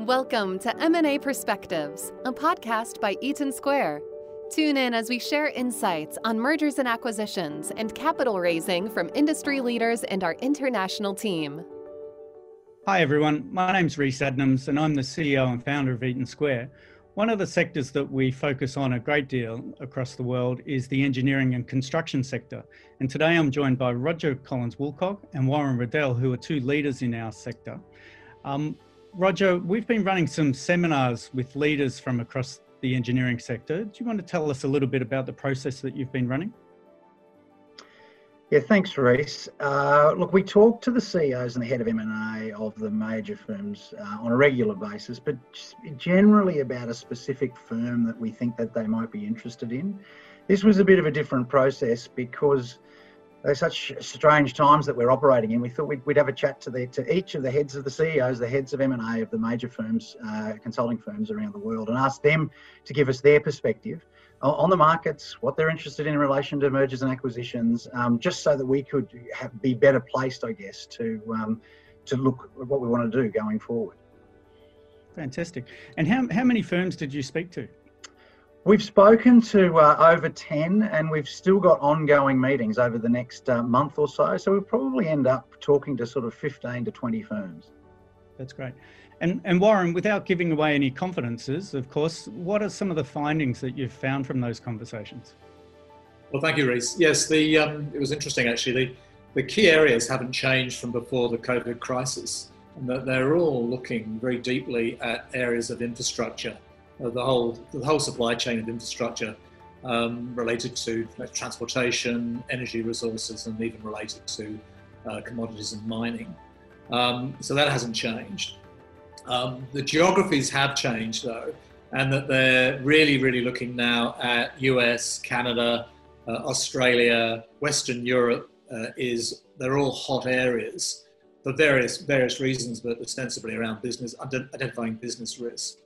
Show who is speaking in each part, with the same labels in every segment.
Speaker 1: Welcome to M&A Perspectives, a podcast by Eaton Square. Tune in as we share insights on mergers and acquisitions and capital raising from industry leaders and our international team.
Speaker 2: Hi everyone, my name's Rhys Adnams and I'm the CEO and founder of Eaton Square. One of the sectors that we focus on a great deal across the world is the engineering and construction sector. And today I'm joined by Roger Collins Woolcock and Warren Riddell, who are two leaders in our sector. Um, Roger, we've been running some seminars with leaders from across the engineering sector. Do you want to tell us a little bit about the process that you've been running?
Speaker 3: Yeah, thanks, Rhys. Uh, look, we talk to the CEOs and the head of M&A of the major firms uh, on a regular basis, but generally about a specific firm that we think that they might be interested in. This was a bit of a different process because there's such strange times that we're operating in. We thought we'd, we'd have a chat to the to each of the heads of the CEOs, the heads of M and A of the major firms, uh, consulting firms around the world, and ask them to give us their perspective on the markets, what they're interested in in relation to mergers and acquisitions, um, just so that we could have, be better placed, I guess, to um, to look at what we want to do going forward.
Speaker 2: Fantastic. And how how many firms did you speak to?
Speaker 3: We've spoken to uh, over 10 and we've still got ongoing meetings over the next uh, month or so. So we'll probably end up talking to sort of 15 to 20 firms.
Speaker 2: That's great. And, and Warren, without giving away any confidences, of course, what are some of the findings that you've found from those conversations?
Speaker 4: Well, thank you, Rhys. Yes, the, um, it was interesting actually. The, the key areas haven't changed from before the COVID crisis, and that they're all looking very deeply at areas of infrastructure the whole the whole supply chain of infrastructure um, related to transportation, energy resources, and even related to uh, commodities and mining. Um, so that hasn't changed. Um, the geographies have changed though, and that they're really, really looking now at US, Canada, uh, Australia, Western Europe uh, is they're all hot areas for various various reasons, but ostensibly around business identifying business risk.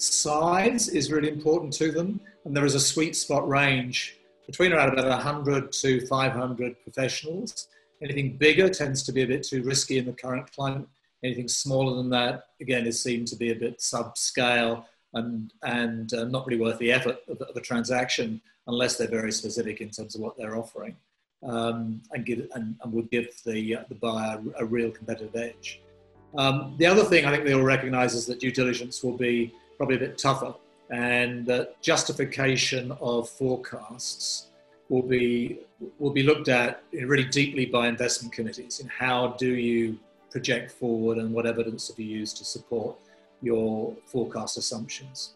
Speaker 4: Size is really important to them, and there is a sweet spot range between around about 100 to 500 professionals. Anything bigger tends to be a bit too risky in the current climate. Anything smaller than that, again, is seen to be a bit subscale and, and uh, not really worth the effort of, of, a transaction unless they're very specific in terms of what they're offering um, and, give, and, and would give the, uh, the buyer a, real competitive edge. Um, the other thing I think they all recognize is that due diligence will be probably a bit tougher, and that justification of forecasts will be will be looked at really deeply by investment committees. And how do you project forward, and what evidence have you used to support your forecast assumptions?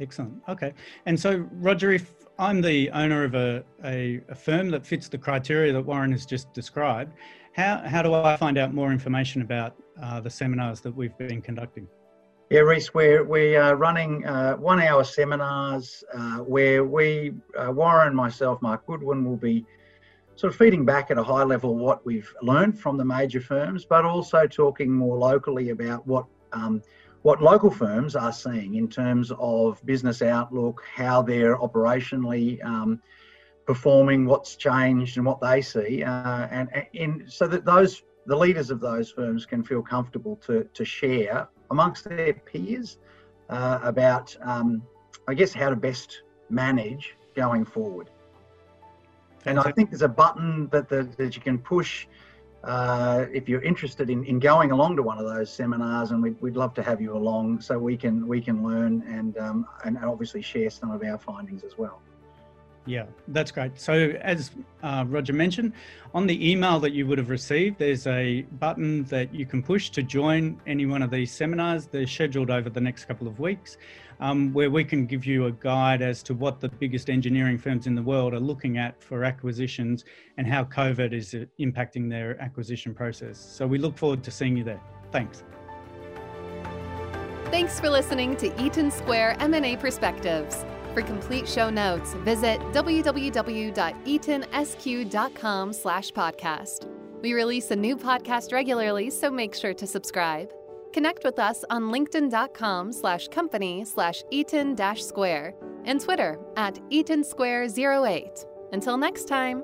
Speaker 2: Excellent. Okay. And so, Roger, if I'm the owner of a, a, a, firm that fits the criteria that Warren has just described, how, how do I find out more information about uh, the seminars that we've been conducting?
Speaker 3: Yeah, Rhys, we're, we are running uh, one hour seminars uh, where we, uh, Warren, myself, Mark Goodwin, will be sort of feeding back at a high level what we've learned from the major firms, but also talking more locally about what um, what local firms are seeing in terms of business outlook, how they're operationally um, performing, what's changed, and what they see, uh, and, and so that those the leaders of those firms can feel comfortable to to share amongst their peers uh, about, um, I guess, how to best manage going forward. And I think there's a button that, the, that you can push uh, if you're interested in, in going along to one of those seminars, and we'd, we'd love to have you along so we can we can learn and um, and obviously share some of our findings as well.
Speaker 2: Yeah, that's great. So, as uh, Roger mentioned, on the email that you would have received, there's a button that you can push to join any one of these seminars. They're scheduled over the next couple of weeks, um, where we can give you a guide as to what the biggest engineering firms in the world are looking at for acquisitions and how COVID is impacting their acquisition process. So, we look forward to seeing you there. Thanks.
Speaker 1: Thanks for listening to Eaton Square M&A Perspectives. For complete show notes, visit www.eatonsq.com slash podcast. We release a new podcast regularly, so make sure to subscribe. Connect with us on linkedin.com slash company slash eaton square and Twitter at eaton square 08. Until next time.